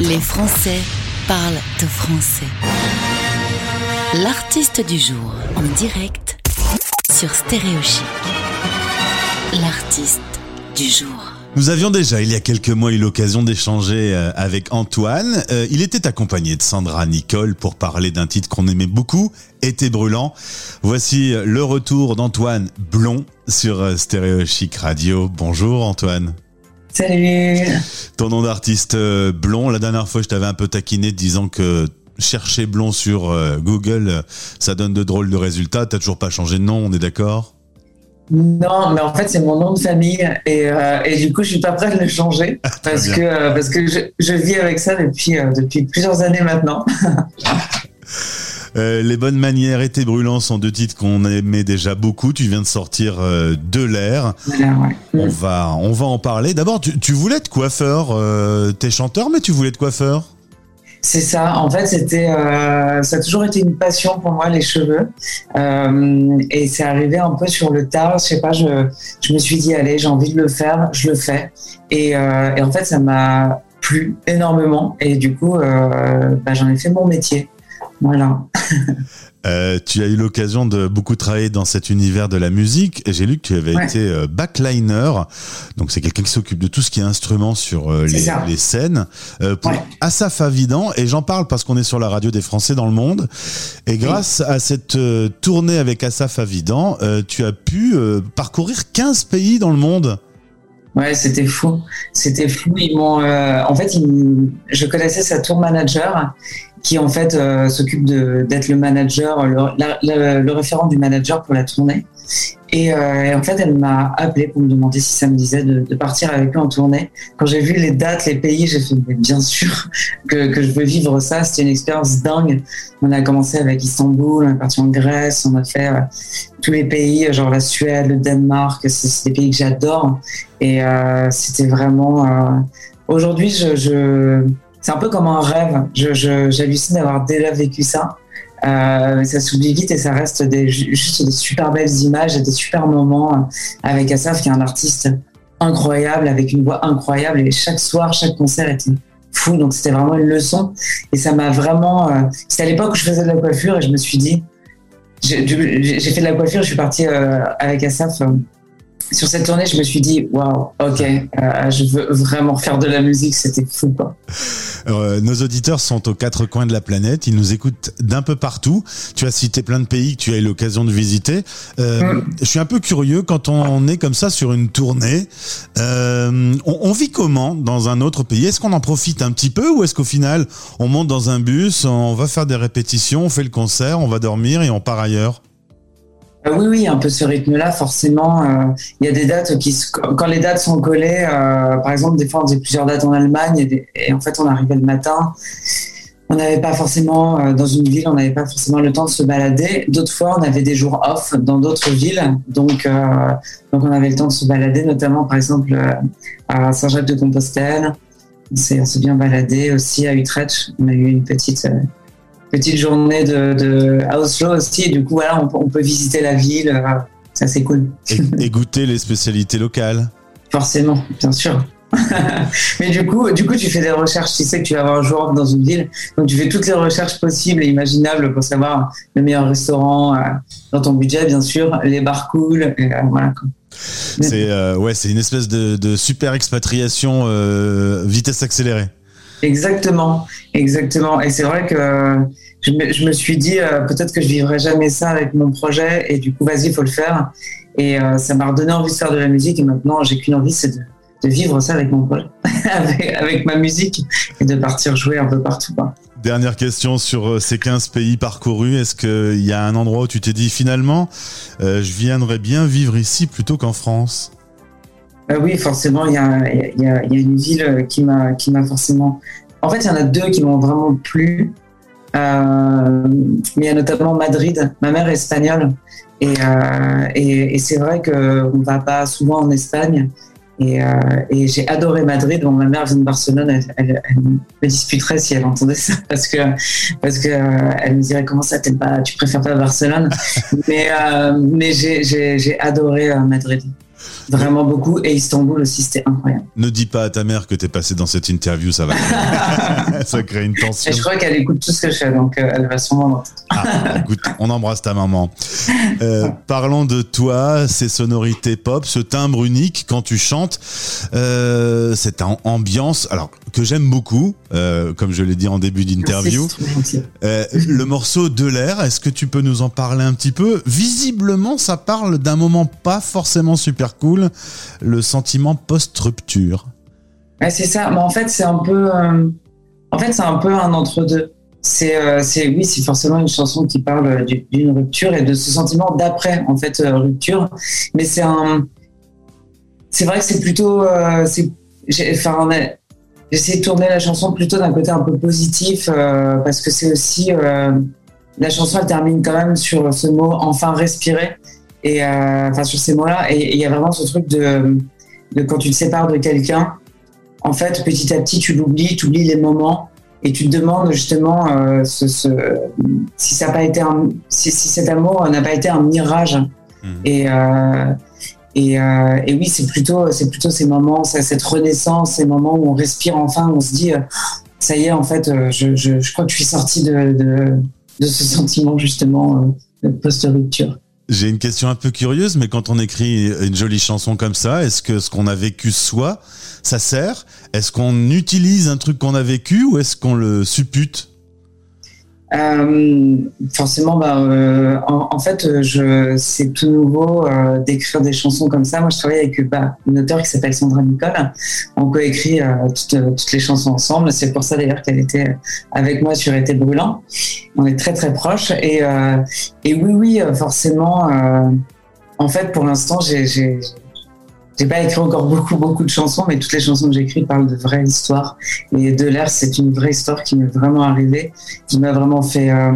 Les Français parlent de français. L'artiste du jour en direct sur Stéréochic. L'artiste du jour. Nous avions déjà, il y a quelques mois, eu l'occasion d'échanger euh, avec Antoine. Euh, il était accompagné de Sandra Nicole pour parler d'un titre qu'on aimait beaucoup, Été brûlant. Voici le retour d'Antoine Blond sur euh, Stéréo Chic Radio. Bonjour Antoine. Salut. Ton nom d'artiste Blond, la dernière fois je t'avais un peu taquiné disant que chercher Blond sur Google, ça donne de drôles de résultats. T'as toujours pas changé de nom, on est d'accord? Non, mais en fait, c'est mon nom de famille et, euh, et, du coup, je suis pas prête de le changer ah, parce que, euh, parce que je, je, vis avec ça depuis, euh, depuis plusieurs années maintenant. les bonnes manières et tes brûlants sont deux titres qu'on aimait déjà beaucoup. Tu viens de sortir de l'air. On va, on va en parler. D'abord, tu, tu, voulais être coiffeur. T'es chanteur, mais tu voulais être coiffeur? C'est ça. En fait, c'était, euh, ça a toujours été une passion pour moi les cheveux, euh, et c'est arrivé un peu sur le tard. Je sais pas. Je, je me suis dit allez, j'ai envie de le faire, je le fais, et, euh, et en fait, ça m'a plu énormément, et du coup, euh, bah, j'en ai fait mon métier. Voilà. Euh, tu as eu l'occasion de beaucoup travailler dans cet univers de la musique. J'ai lu que tu avais été euh, backliner, donc c'est quelqu'un qui s'occupe de tout ce qui est instrument sur euh, les, les, scènes, euh, pour Asaf Avidan. Et j'en parle parce qu'on est sur la radio des Français dans le monde. Et grâce à cette tournée avec Asaf Avidan, tu as pu parcourir 15 pays dans le monde. Ouais, c'était fou. C'était fou. Ils m'ont, en fait, je connaissais sa tour manager qui en fait euh, s'occupe d'être le manager, le, le, référent du manager pour la tournée. Et, euh, en fait, elle m'a appelé pour me demander si ça me disait de, de partir avec lui en tournée. Quand j'ai vu les dates, les pays, j'ai fait bien sûr que, que, je veux vivre ça. C'était une expérience dingue. On a commencé avec Istanbul, on est parti en Grèce, on a fait euh, tous les pays, genre la Suède, le Danemark. C'est des pays que j'adore. Et euh, c'était vraiment. Aujourd'hui, je, je c'est un peu comme un rêve. J'hallucine d'avoir déjà vécu ça. Euh, ça s'oublie vite et ça reste juste des super belles images et des super moments avec Asaf qui est un artiste incroyable avec une voix incroyable. Et chaque soir chaque concert était fou. Donc c'était vraiment une leçon. Et ça m'a vraiment euh, c'était à l'époque où je faisais de la coiffure et je me suis dit j'ai fait de la coiffure je suis partie euh, avec Asaf euh, sur cette tournée, je me suis dit, waouh, ok, euh, je veux vraiment faire de la musique, c'était fou, quoi. Euh, nos auditeurs sont aux quatre coins de la planète, ils nous écoutent d'un peu partout. Tu as cité plein de pays que tu as eu l'occasion de visiter. Euh, mm. Je suis un peu curieux quand on est comme ça sur une tournée. Euh, on, on, vit comment dans un autre pays? Est-ce qu'on en profite un petit peu ou est-ce qu'au final on monte dans un bus, on va faire des répétitions, on fait le concert, on va dormir et on part ailleurs? Euh, oui, oui, un peu ce rythme-là, forcément. Euh, il y a des dates qui, quand les dates sont collées, euh, par exemple, des fois on faisait plusieurs dates en Allemagne et, en fait on arrivait le matin. On n'avait pas forcément, dans une ville, on n'avait pas forcément le temps de se balader. D'autres fois, on avait des jours off dans d'autres villes. Donc, donc, on avait le temps de se balader, notamment, par exemple, à Saint-Jacques-de-Compostelle. On s'est bien baladé aussi à Utrecht. On a eu une petite, petite journée de, de Oslo aussi. Du coup, voilà, on, peut visiter la ville. Euh, ça, c'est cool. Et, goûter les spécialités locales. Forcément, bien sûr. Mais du coup, du coup, tu fais des recherches. Tu sais que tu vas avoir un jour dans une ville, donc tu fais toutes les recherches possibles et imaginables pour savoir le meilleur restaurant euh, dans ton budget, bien sûr, les bars cool, et, euh, voilà. C'est ouais, c'est une espèce de, de super expatriation vitesse accélérée. Exactement, exactement. Et c'est vrai que je me, je me suis dit euh, peut-être que je vivrai jamais ça avec mon projet et du coup vas-y, il faut le faire. Et euh, ça m'a redonné envie de faire de la musique et maintenant j'ai qu'une envie, c'est de, vivre ça avec mon projet, avec, ma musique et de partir jouer un peu partout. Dernière question sur euh, ces 15 pays parcourus. Est-ce qu'il y a un endroit où tu t'es dit finalement, euh, je viendrais bien vivre ici plutôt qu'en France? Euh, oui, forcément, il y a, y, y a, une ville qui m'a qui m'a forcément. En fait, il y en a deux qui m'ont vraiment plu. Euh, mais il y a notamment Madrid. Ma mère est espagnole et, euh, et, et c'est vrai qu'on ne va pas souvent en Espagne. Et, euh, et j'ai adoré Madrid. Bon, ma mère vient de Barcelone. Elle, elle, elle, me disputerait si elle entendait ça parce que parce que euh, elle me dirait comment ça t'aimes pas, tu préfères pas Barcelone? mais euh, mais j'ai adoré Madrid. Vraiment beaucoup. Et Istanbul aussi, c'était incroyable. Ne dis pas à ta mère que tu es passé dans cette interview, ça va. ça crée une tension. Et je crois qu'elle écoute tout ce que je fais, donc euh, elle va sûrement ah, écoute, on embrasse ta maman. Euh, parlons de toi, ces sonorités pop, ce timbre unique quand tu chantes, euh, cette ambiance, alors que j'aime beaucoup, euh, comme je l'ai dit en début d'interview. Le morceau de l'air, est-ce que tu peux nous en parler un petit peu? Visiblement, ça parle d'un moment pas forcément super cool, le sentiment post-rupture. c'est ça. Mais en fait, c'est un peu, euh, en fait, c'est un peu un entre-deux. C'est, euh, c'est oui, c'est forcément une chanson qui parle d'une rupture et de ce sentiment d'après, en fait, rupture. Mais c'est un, c'est vrai que c'est plutôt, c'est, enfin, j'essaie de tourner la chanson plutôt d'un côté un peu positif euh, parce que c'est aussi euh, la chanson elle termine quand même sur ce mot enfin respirer et euh, enfin sur ces mots-là et il y a vraiment ce truc de, de quand tu te sépares de quelqu'un en fait petit à petit tu l'oublies tu oublies les moments et tu te demandes justement ce, ce, si ça n'a pas été un, si, si, cet amour n'a pas été un mirage mmh. et et, euh, et, oui, c'est plutôt, c'est plutôt ces moments, cette renaissance, ces moments où on respire enfin, on se dit, euh, ça y est, en fait, euh, je, je, je crois que je suis sorti de, de, de ce sentiment justement de post-rupture. J'ai une question un peu curieuse, mais quand on écrit une jolie chanson comme ça, est-ce que ce qu'on a vécu soi, ça sert? Est-ce qu'on utilise un truc qu'on a vécu ou est-ce qu'on le suppute? Euh, forcément, bah, euh, en, fait, je, c'est tout nouveau euh, d'écrire des chansons comme ça. Moi, je travaille avec bah, une auteure qui s'appelle Sandra Nicole. On coécrit toutes, toutes les chansons ensemble. C'est pour ça d'ailleurs qu'elle était avec moi sur Été brûlant. On est très très proches. Et, et oui, oui, forcément. en fait, pour l'instant, j'ai j'ai pas écrit encore beaucoup, beaucoup de chansons, mais toutes les chansons que j'écris parlent de vraies histoires. Et De l'air, c'est une vraie histoire qui m'est vraiment arrivée, qui m'a vraiment fait. Euh,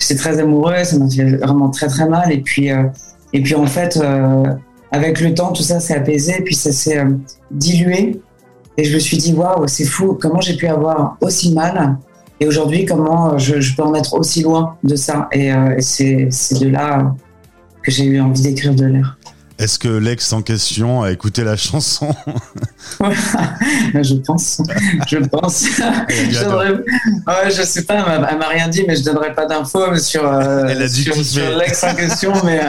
J'étais très amoureuse, ça m'a fait vraiment très, très mal. Et puis, euh, et puis en fait, euh, avec le temps, tout ça s'est apaisé, puis ça s'est euh, dilué. Et je me suis dit, waouh, c'est fou, comment j'ai pu avoir aussi mal? Et aujourd'hui, comment je, je, peux en être aussi loin de ça? Et, et c'est de là que j'ai eu envie d'écrire De l'air. Est-ce que l'ex en question a écouté la chanson? Je pense. Je pense. je, ouais, je sais pas, elle m'a rien dit, mais je donnerai pas d'infos sur, euh, sur, l'ex en question. mais,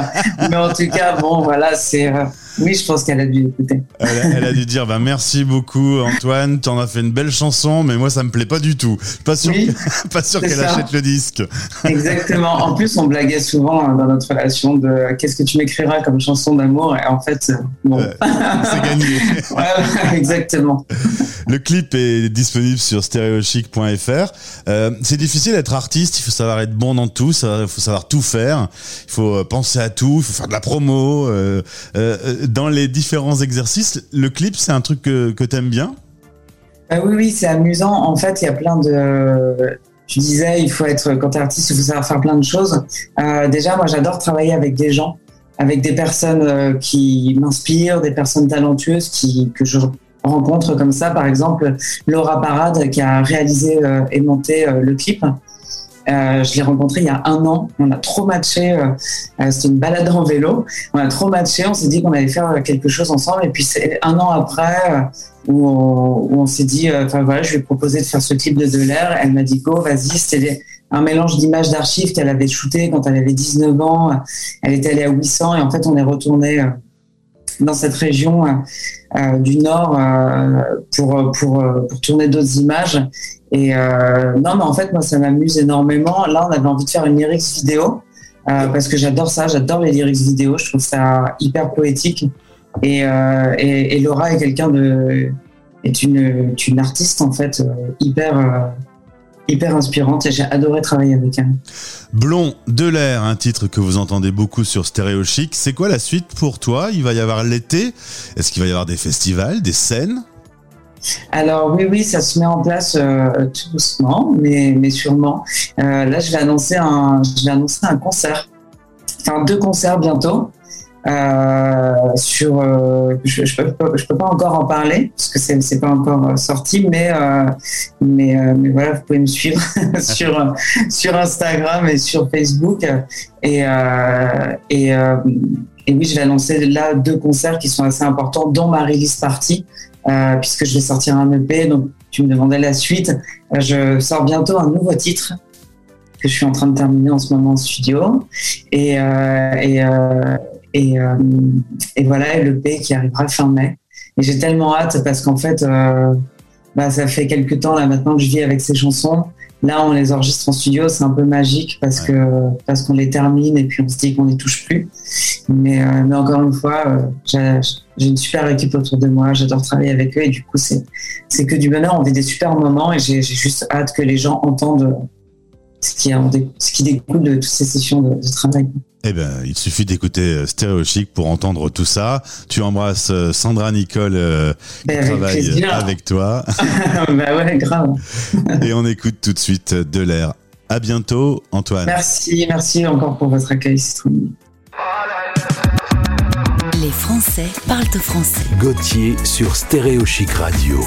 mais en tout cas, bon, voilà, c'est. Euh, oui, je pense qu'elle a dû écouter. Elle a, dû dire bah, merci beaucoup, Antoine. Tu en as fait une belle chanson, mais moi, ça me plaît pas du tout. Pas sûr, pas sûr qu'elle achète le disque. Exactement. En plus, on blaguait souvent hein, dans notre relation de qu'est-ce que tu m'écriras comme chanson d'amour? Et en fait, bon. c'est gagné. exactement. Le clip est disponible sur stereochic.fr. Euh, c'est difficile d'être artiste. Il faut savoir être bon dans tout. Il faut savoir tout faire. Il faut euh, penser à tout. Il faut faire de la promo. Euh, euh dans les différents exercices, le clip, c'est un truc que, que tu aimes bien ah Oui, oui, c'est amusant. En fait, il y a plein de. Tu disais, il faut être, quand tu es artiste, il faut savoir faire plein de choses. Euh, déjà, moi, j'adore travailler avec des gens, avec des personnes euh, qui m'inspirent, des personnes talentueuses qui, que je rencontre comme ça. Par exemple, Laura Parade, qui a réalisé euh, et monté le clip. Euh, je l'ai rencontré il y a un an. On a trop matché. Euh, euh, C'était une balade en vélo. On a trop matché. On s'est dit qu'on allait faire quelque chose ensemble. Et puis c'est un an après où on, s'est dit, enfin voilà, je lui ai proposé de faire ce type de de l'air. Elle m'a dit go, vas-y. C'était un mélange d'images d'archives qu'elle avait shooté quand elle avait 19 ans. Elle était allée à 800 et en fait on est retourné dans cette région du Nord pour, pour, pour tourner d'autres images. Et euh, non, mais en fait, moi, ça m'amuse énormément. Là, on avait envie de faire une lyrics vidéo euh, parce que j'adore ça, j'adore les lyrics vidéo. Je trouve ça hyper poétique. Et, euh, et, et Laura est quelqu'un de est une, une artiste en fait hyper hyper inspirante et j'ai adoré travailler avec elle. Blond de l'air, un titre que vous entendez beaucoup sur Stéréo Chic. C'est quoi la suite pour toi? Il va y avoir l'été? Est-ce qu'il va y avoir des festivals, des scènes? Alors oui, oui, ça se met en place euh, tout doucement, mais, mais sûrement. Euh, là, je vais annoncer un, je vais annoncer un concert, enfin deux concerts bientôt. Euh, sur, je, je, peux, je peux pas encore en parler parce que c'est c'est pas encore sorti, mais mais mais voilà, vous pouvez me suivre sur sur Instagram et sur Facebook et et et oui, je vais annoncer là deux concerts qui sont assez importants, dont ma release party, puisque je vais sortir un EP. Donc, tu me demandais la suite. je sors bientôt un nouveau titre que je suis en train de terminer en ce moment en studio. Et, et, et, et voilà, l'EP qui arrivera fin mai. Et j'ai tellement hâte parce qu'en fait, bah, ça fait quelques temps là maintenant que je vis avec ces chansons. Là, on les enregistre en studio, c'est un peu magique parce que parce qu'on les termine et puis on se dit qu'on n'y touche plus. Mais, euh, mais encore une fois, euh, j'ai une super équipe autour de moi, j'adore travailler avec eux et du coup, c'est c'est que du bonheur. On vit des super moments et j'ai juste hâte que les gens entendent ce qui, ce qui découle de toutes ces sessions de, de travail. Eh ben, il suffit d'écouter euh, Stéréo Chic pour entendre tout ça. Tu embrasses euh, Sandra Nicole euh, qui ben, travaille avec toi. bah ouais, grave. Et on écoute tout de suite de l'air. À bientôt, Antoine. Merci, merci encore pour votre accueil, c'est trop Les Français parlent français. Gauthier sur Stéréo Chic Radio.